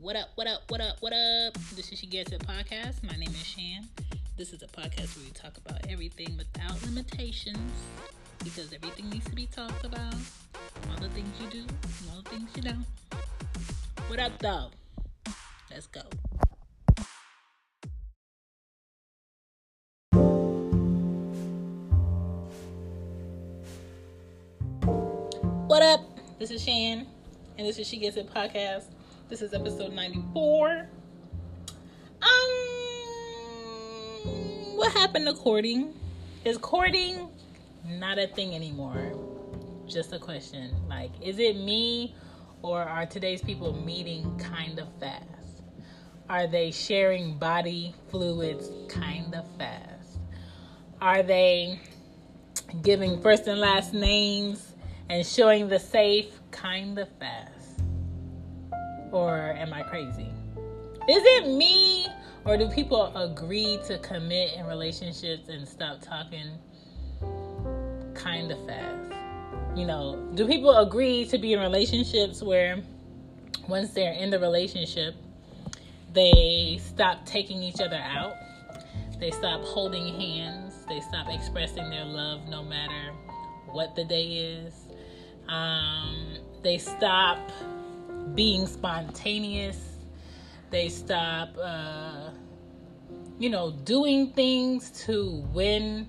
What up, what up, what up, what up? This is She Gets It podcast. My name is Shan. This is a podcast where we talk about everything without limitations because everything needs to be talked about. All the things you do, all the things you don't. What up, though? Let's go. What up? This is Shan, and this is She Gets It podcast. This is episode 94. Um, what happened to courting? Is courting not a thing anymore? Just a question. Like, is it me, or are today's people meeting kind of fast? Are they sharing body fluids kind of fast? Are they giving first and last names and showing the safe kind of fast? Or am I crazy? Is it me or do people agree to commit in relationships and stop talking kind of fast? You know, do people agree to be in relationships where once they're in the relationship, they stop taking each other out? They stop holding hands. They stop expressing their love no matter what the day is. Um, they stop being spontaneous. They stop, uh, you know, doing things to win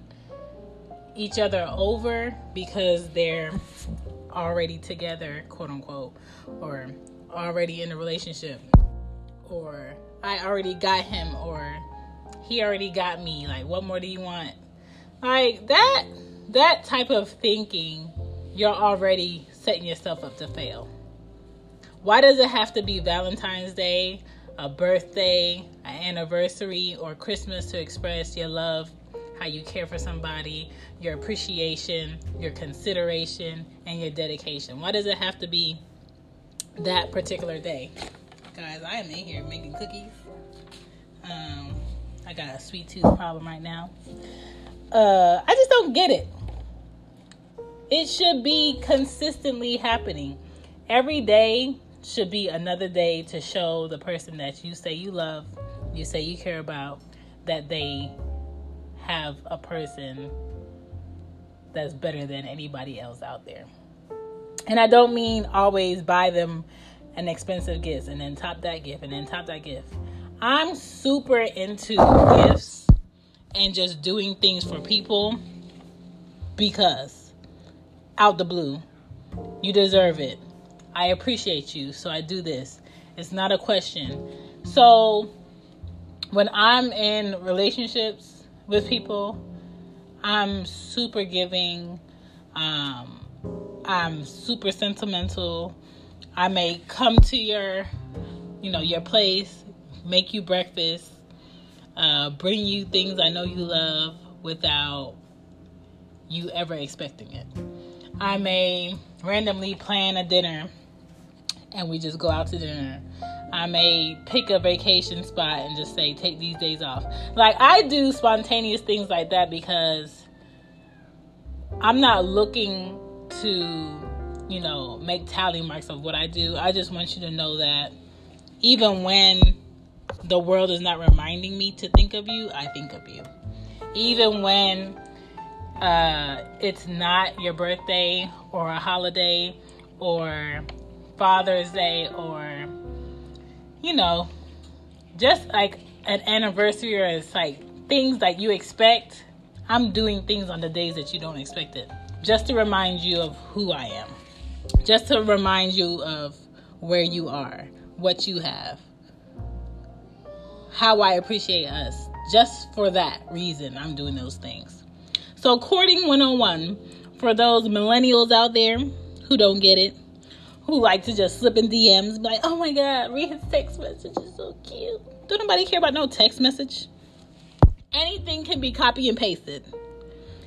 each other over because they're already together, quote unquote, or already in a relationship, or I already got him, or he already got me. Like, what more do you want? Like that, that type of thinking, you're already setting yourself up to fail. Why does it have to be Valentine's Day, a birthday, an anniversary, or Christmas to express your love, how you care for somebody, your appreciation, your consideration, and your dedication? Why does it have to be that particular day? Guys, I am in here making cookies. Um, I got a sweet tooth problem right now. Uh, I just don't get it. It should be consistently happening. Every day should be another day to show the person that you say you love, you say you care about, that they have a person that's better than anybody else out there. And I don't mean always buy them an expensive gift and then top that gift and then top that gift. I'm super into gifts and just doing things for people because out the blue, you deserve it. I appreciate you, so I do this. It's not a question. So when I'm in relationships with people, I'm super giving. Um, I'm super sentimental. I may come to your, you know, your place, make you breakfast, uh, bring you things I know you love without you ever expecting it. I may randomly plan a dinner and we just go out to dinner. I may pick a vacation spot and just say, take these days off. Like, I do spontaneous things like that because I'm not looking to, you know, make tally marks of what I do. I just want you to know that even when the world is not reminding me to think of you, I think of you. Even when uh, it's not your birthday or a holiday or Father's Day or, you know, just like an anniversary or it's like things that you expect, I'm doing things on the days that you don't expect it. Just to remind you of who I am. Just to remind you of where you are, what you have, how I appreciate us. Just for that reason, I'm doing those things. So, courting 101 for those millennials out there who don't get it, who like to just slip in DMs, be like, oh my God, read his text message so cute. Don't nobody care about no text message. Anything can be copy and pasted.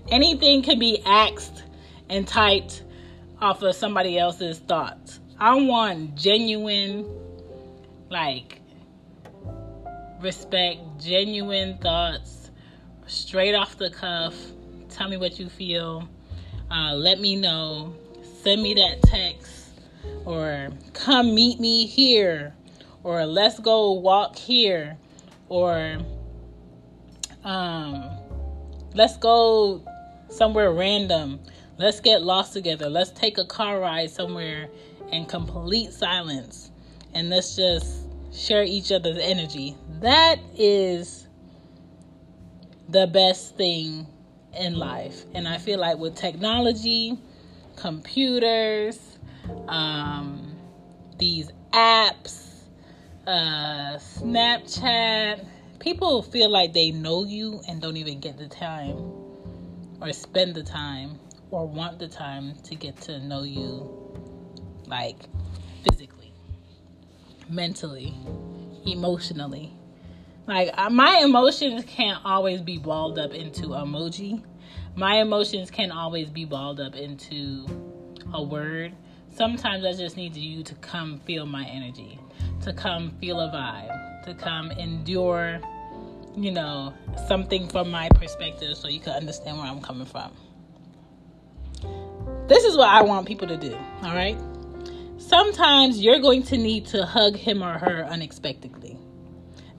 Anything can be axed and typed off of somebody else's thoughts. I want genuine, like, respect, genuine thoughts, straight off the cuff. Tell me what you feel. Uh, let me know. Send me that text or come meet me here or let's go walk here or um let's go somewhere random. Let's get lost together. Let's take a car ride somewhere in complete silence. And let's just share each other's energy. That is the best thing in life. And i feel like with technology computers um, these apps uh, Snapchat. People feel like they know you and don't even get the time or spend the time or want the time to get to know you like physically, mentally, emotionally. Like uh, my emotions can't always be balled up into emoji. My emotions can always be balled up into a word. Sometimes I just need you to come feel my energy to come feel a vibe, to come endure, you know, something from my perspective so you can understand where I'm coming from. This is what I want people to do, all right? Sometimes you're going to need to hug him or her unexpectedly.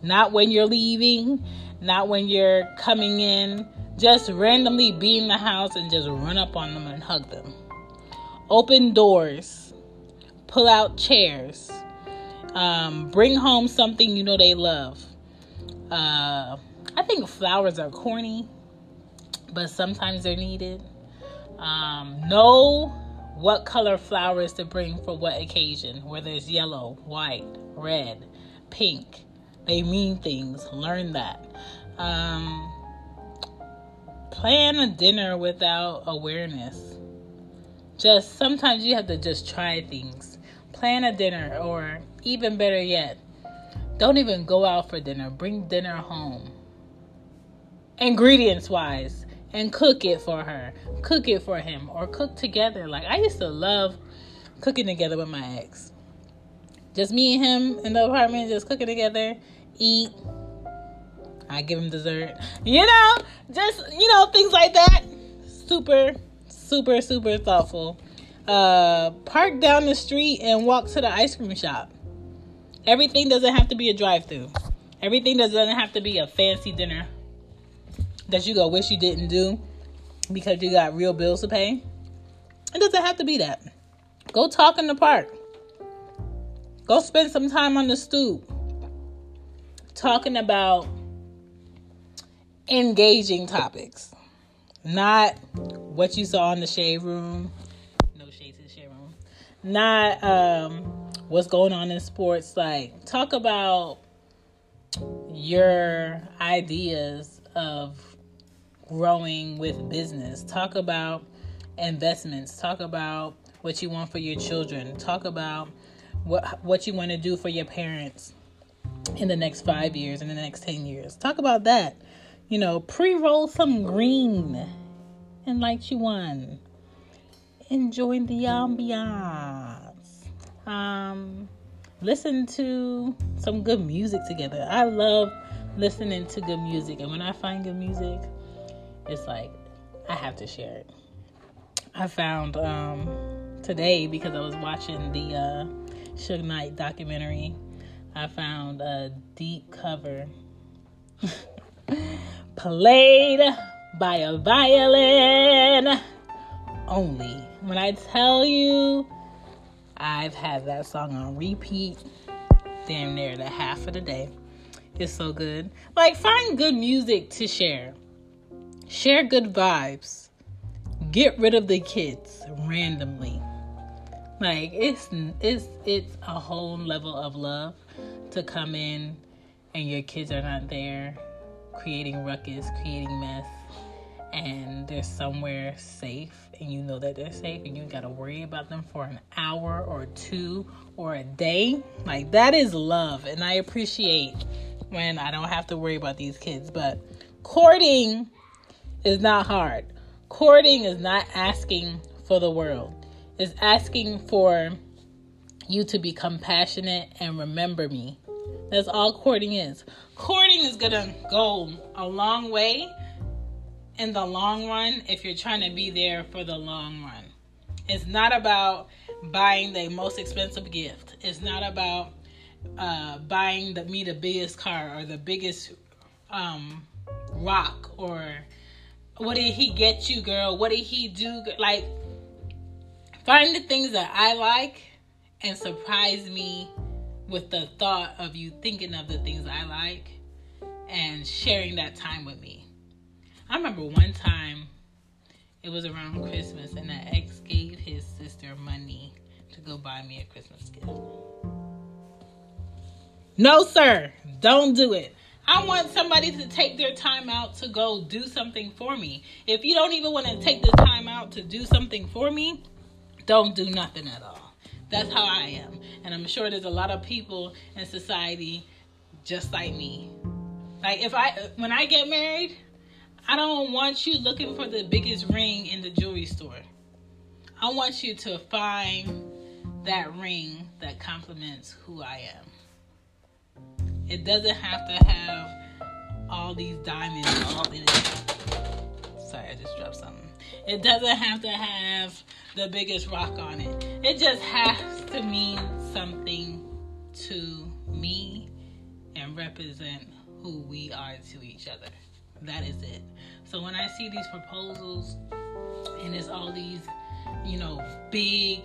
Not when you're leaving, not when you're coming in, just randomly be in the house and just run up on them and hug them. Open doors, pull out chairs, um, bring home something you know they love. Uh, I think flowers are corny, but sometimes they're needed. Um, know what color flowers to bring for what occasion, whether it's yellow, white, red, pink. They mean things. Learn that. Um, plan a dinner without awareness. Just sometimes you have to just try things. Plan a dinner or even better yet, don't even go out for dinner. Bring dinner home. Ingredients wise, and cook it for her. Cook it for him or cook together. Like I used to love cooking together with my ex. Just me and him in the apartment, just cooking together, eat. I give him dessert. You know, just you know, things like that. Super, super, super thoughtful. Uh park down the street and walk to the ice cream shop. Everything doesn't have to be a drive through. Everything doesn't have to be a fancy dinner that you go wish you didn't do because you got real bills to pay. It doesn't have to be that. Go talk in the park. Go spend some time on the stoop talking about engaging topics, not what you saw in the shade room. No shade to the shade room. Not um what's going on in sports. Like, talk about your ideas of growing with business. Talk about investments. Talk about what you want for your children. Talk about what what you want to do for your parents in the next 5 years in the next 10 years. Talk about that. You know, pre-roll some green and light you one. Enjoying the ambiance um, listen to some good music together. I love listening to good music, and when I find good music, it's like I have to share it. I found um, today because I was watching the uh, Suge Knight documentary. I found a deep cover played by a violin only. When I tell you I've had that song on repeat damn near the half of the day. It's so good. Like, find good music to share, share good vibes, get rid of the kids randomly. Like, it's it's it's a whole level of love to come in and your kids are not there creating ruckus, creating mess, and they're somewhere safe and you know that they're safe and you got to worry about them for an hour or two or a day, like that is love. And I appreciate when I don't have to worry about these kids. But courting is not hard. Courting is not asking for the world, it's asking for you to be compassionate and remember me. That's all courting is. Courting is to go a long way in the long run if you're trying to be there for the long run. It's not about buying the most expensive gift. It's not about uh, buying the me the biggest car or the biggest um, rock or what did he get you, girl? What did he do? Like, find the things that I like and surprise me with the thought of you thinking of the things I like and sharing that time with me. I remember one time it was around Christmas and the ex gave his sister money to go buy me a Christmas gift. No, sir, don't do it. I want somebody to take their time out to go do something for me. If you don't even want to take the time out to do something for me, don't do nothing at all. That's how I am. And I'm sure there's a lot of people in society just like me. Like if I when I get married, I don't want you looking for the biggest ring in the jewelry store. I want you to find that ring that complements who I am. It doesn't have to have all these diamonds all in it. Sorry, I just dropped something. It doesn't have to have the biggest rock on it. It just has to mean something to me and represent who we are to each other. That is it. So when I see these proposals and it's all these, you know, big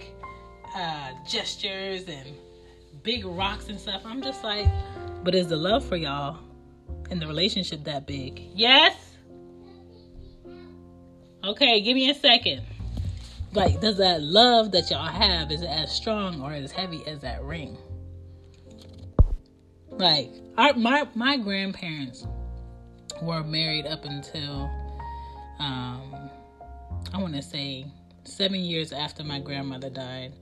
uh, gestures and big rocks and stuff, I'm just like, but is the love for y'all and the relationship that big? Yes? Okay, give me a second. Like, does that love that y'all have is it as strong or as heavy as that ring? Like, our, my my grandparents were married up until um, I want to say seven years after my grandmother died.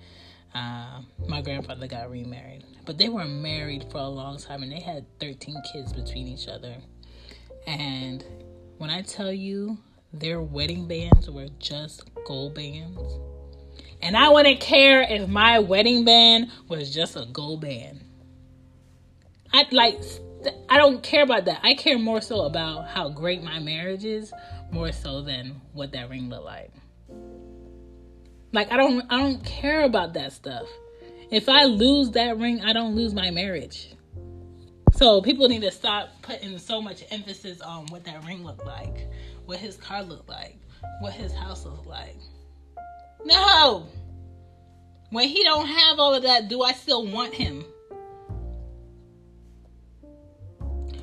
Uh, my grandfather got remarried, but they were married for a long time and they had 13 kids between each other. And when I tell you their wedding bands were just gold bands, and I wouldn't care if my wedding band was just a gold band. I'd like I don't care about that. I care more so about how great my marriage is, more so than what that ring looked like. Like I don't I don't care about that stuff. If I lose that ring, I don't lose my marriage. So people need to stop putting so much emphasis on what that ring looked like, what his car looked like, what his house looked like. No. When he don't have all of that, do I still want him?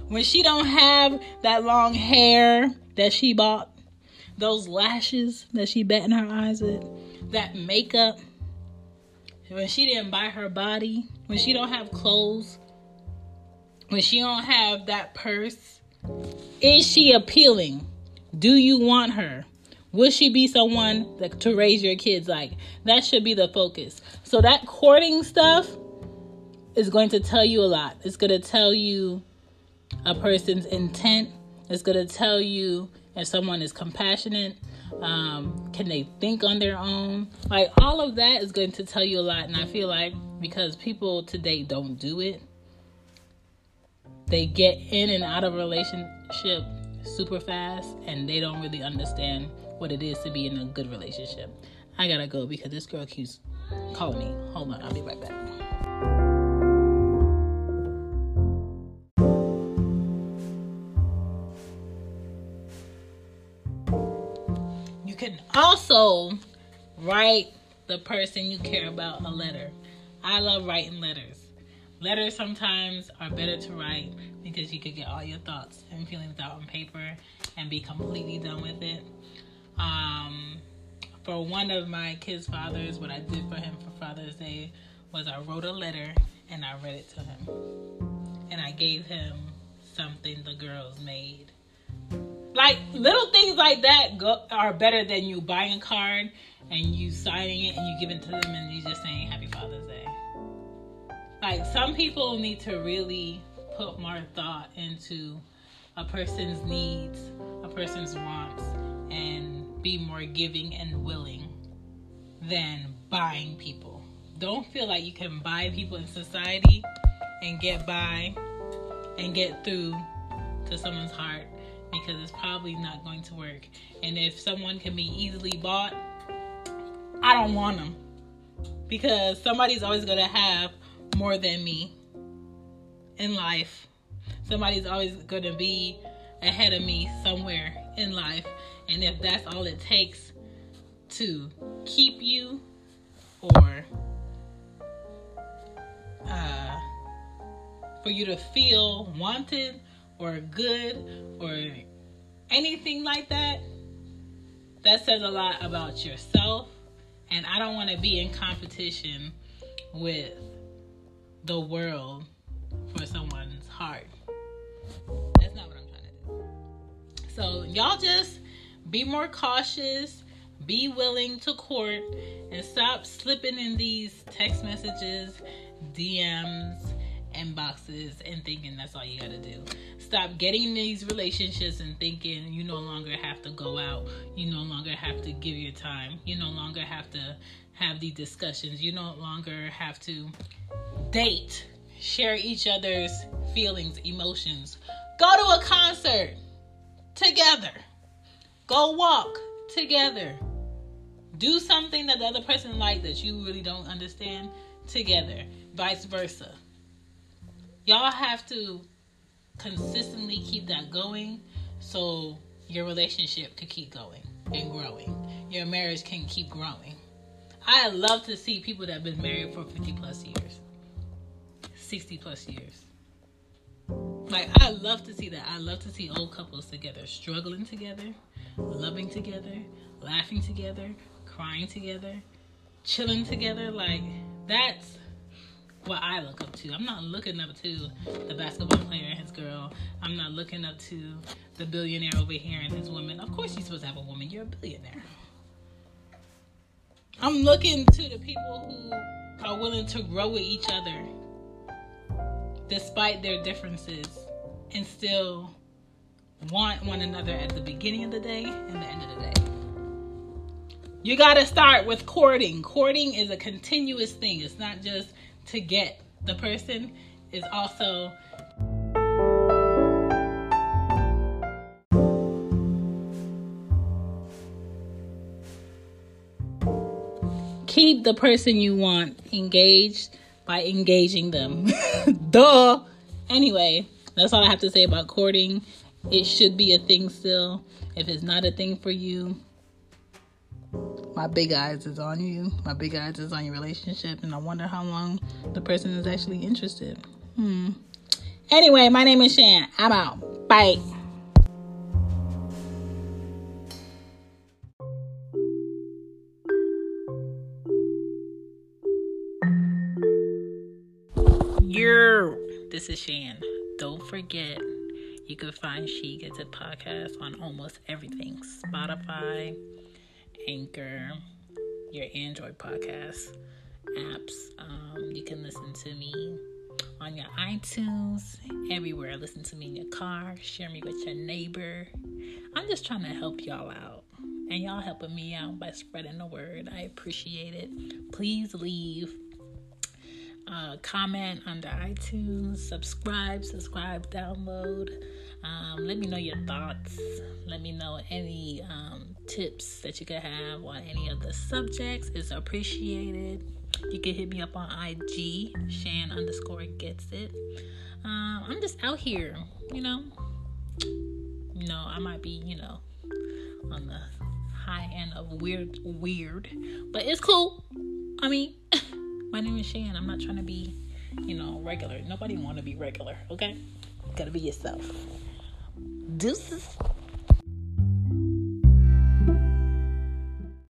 When she don't have that long hair that she bought, those lashes that she bet in her eyes with, that makeup, when she didn't buy her body, when she don't have clothes, when she don't have that purse, is she appealing? Do you want her? Will she be someone that, to raise your kids like? That should be the focus. So that courting stuff is going to tell you a lot. It's going to tell you a person's intent. It's going to tell you if someone is compassionate. Um, can they think on their own? Like all of that is going to tell you a lot. And I feel like because people today don't do it, they get in and out of relationship super fast and they don't really understand what it is to be in a good relationship. I gotta go because this girl keeps calling me. Hold on, I'll be right back. Also write the person you care about a letter. I love writing letters. Letters sometimes are better to write because you could get all your thoughts and feelings out on paper and be completely done with it. Um, for one of my kids' fathers, what I did for him for Father's Day was I wrote a letter and I read it to him. And I gave him something the girls made like little things like that go, are better than you buying a card and you signing it and you giving to them and you just saying Happy Father's Day. Like some people need to really put more thought into a person's needs, a person's wants, and be more giving and willing than buying people. Don't feel like you can buy people in society and get by and get through to someone's heart because it's probably not going to work. And if someone can be easily bought, I don't want them because somebody's always going to have more than me. in life. Somebody's always going to be ahead of me somewhere in life. And if that's all it takes to keep you or uh, for you to feel wanted or good or anything like that, that says a lot about yourself. And I don't want to be in competition with the world for someone's heart. That's not what I'm trying to do. So, y'all just be more cautious, be willing to court, and stop slipping in these text messages, DMs, inboxes, and thinking that's all you gotta do. Stop getting in these relationships and thinking you no longer have to go out, you no longer have to give your time, you no longer have to have these discussions, you no longer have to date, share each other's feelings, emotions. Go to a concert together. Go walk together. Do something that the other person like that you really don't understand together. Vice versa. Y'all have to consistently keep that going so your relationship could keep going and growing. Your marriage can keep growing. I love to see people that have been married for 50 plus years, 60 plus years. Like, I love to see that. I love to see old couples together, struggling together, loving together, laughing together, crying together, chilling together. Like, that's what I look up to. I'm not looking up to the basketball player and his girl. I'm not looking up to the billionaire over here and his woman. Of course, you're supposed to have a woman. You're a billionaire. I'm looking to the people who are willing to grow with each other despite their differences and still want one another at the beginning of the day and the end of the day. You got to start with courting. Courting is a continuous thing. It's not just to get the person, is also keep the person you want engaged by engaging them. Duh. Anyway, that's all I have to say about courting. It should be a thing still. If it's not a thing for you, my big eyes is on you. My big eyes is on your relationship, and I wonder how long the person is actually interested. Hmm. Anyway, my name is Shan. I'm out. Bye. This is Shan. Don't forget, you can find She Gets It podcast on almost everything Spotify, Anchor, your Android podcast apps. Um, you can listen to me on your iTunes, everywhere. Listen to me in your car, share me with your neighbor. I'm just trying to help y'all out. And y'all helping me out by spreading the word. I appreciate it. Please leave uh, comment under iTunes, subscribe, subscribe, download. Um, let me know your thoughts. Let me know any um, tips that you could have on any of the subjects. It's appreciated. You can hit me up on IG, Shan underscore gets it. Um, I'm just out here, you know. You know, I might be, you know, on the high end of weird, weird, but it's cool. I mean. My name is Shan. I'm not trying to be, you know, regular. Nobody want to be regular, okay? Gotta be yourself. Deuces.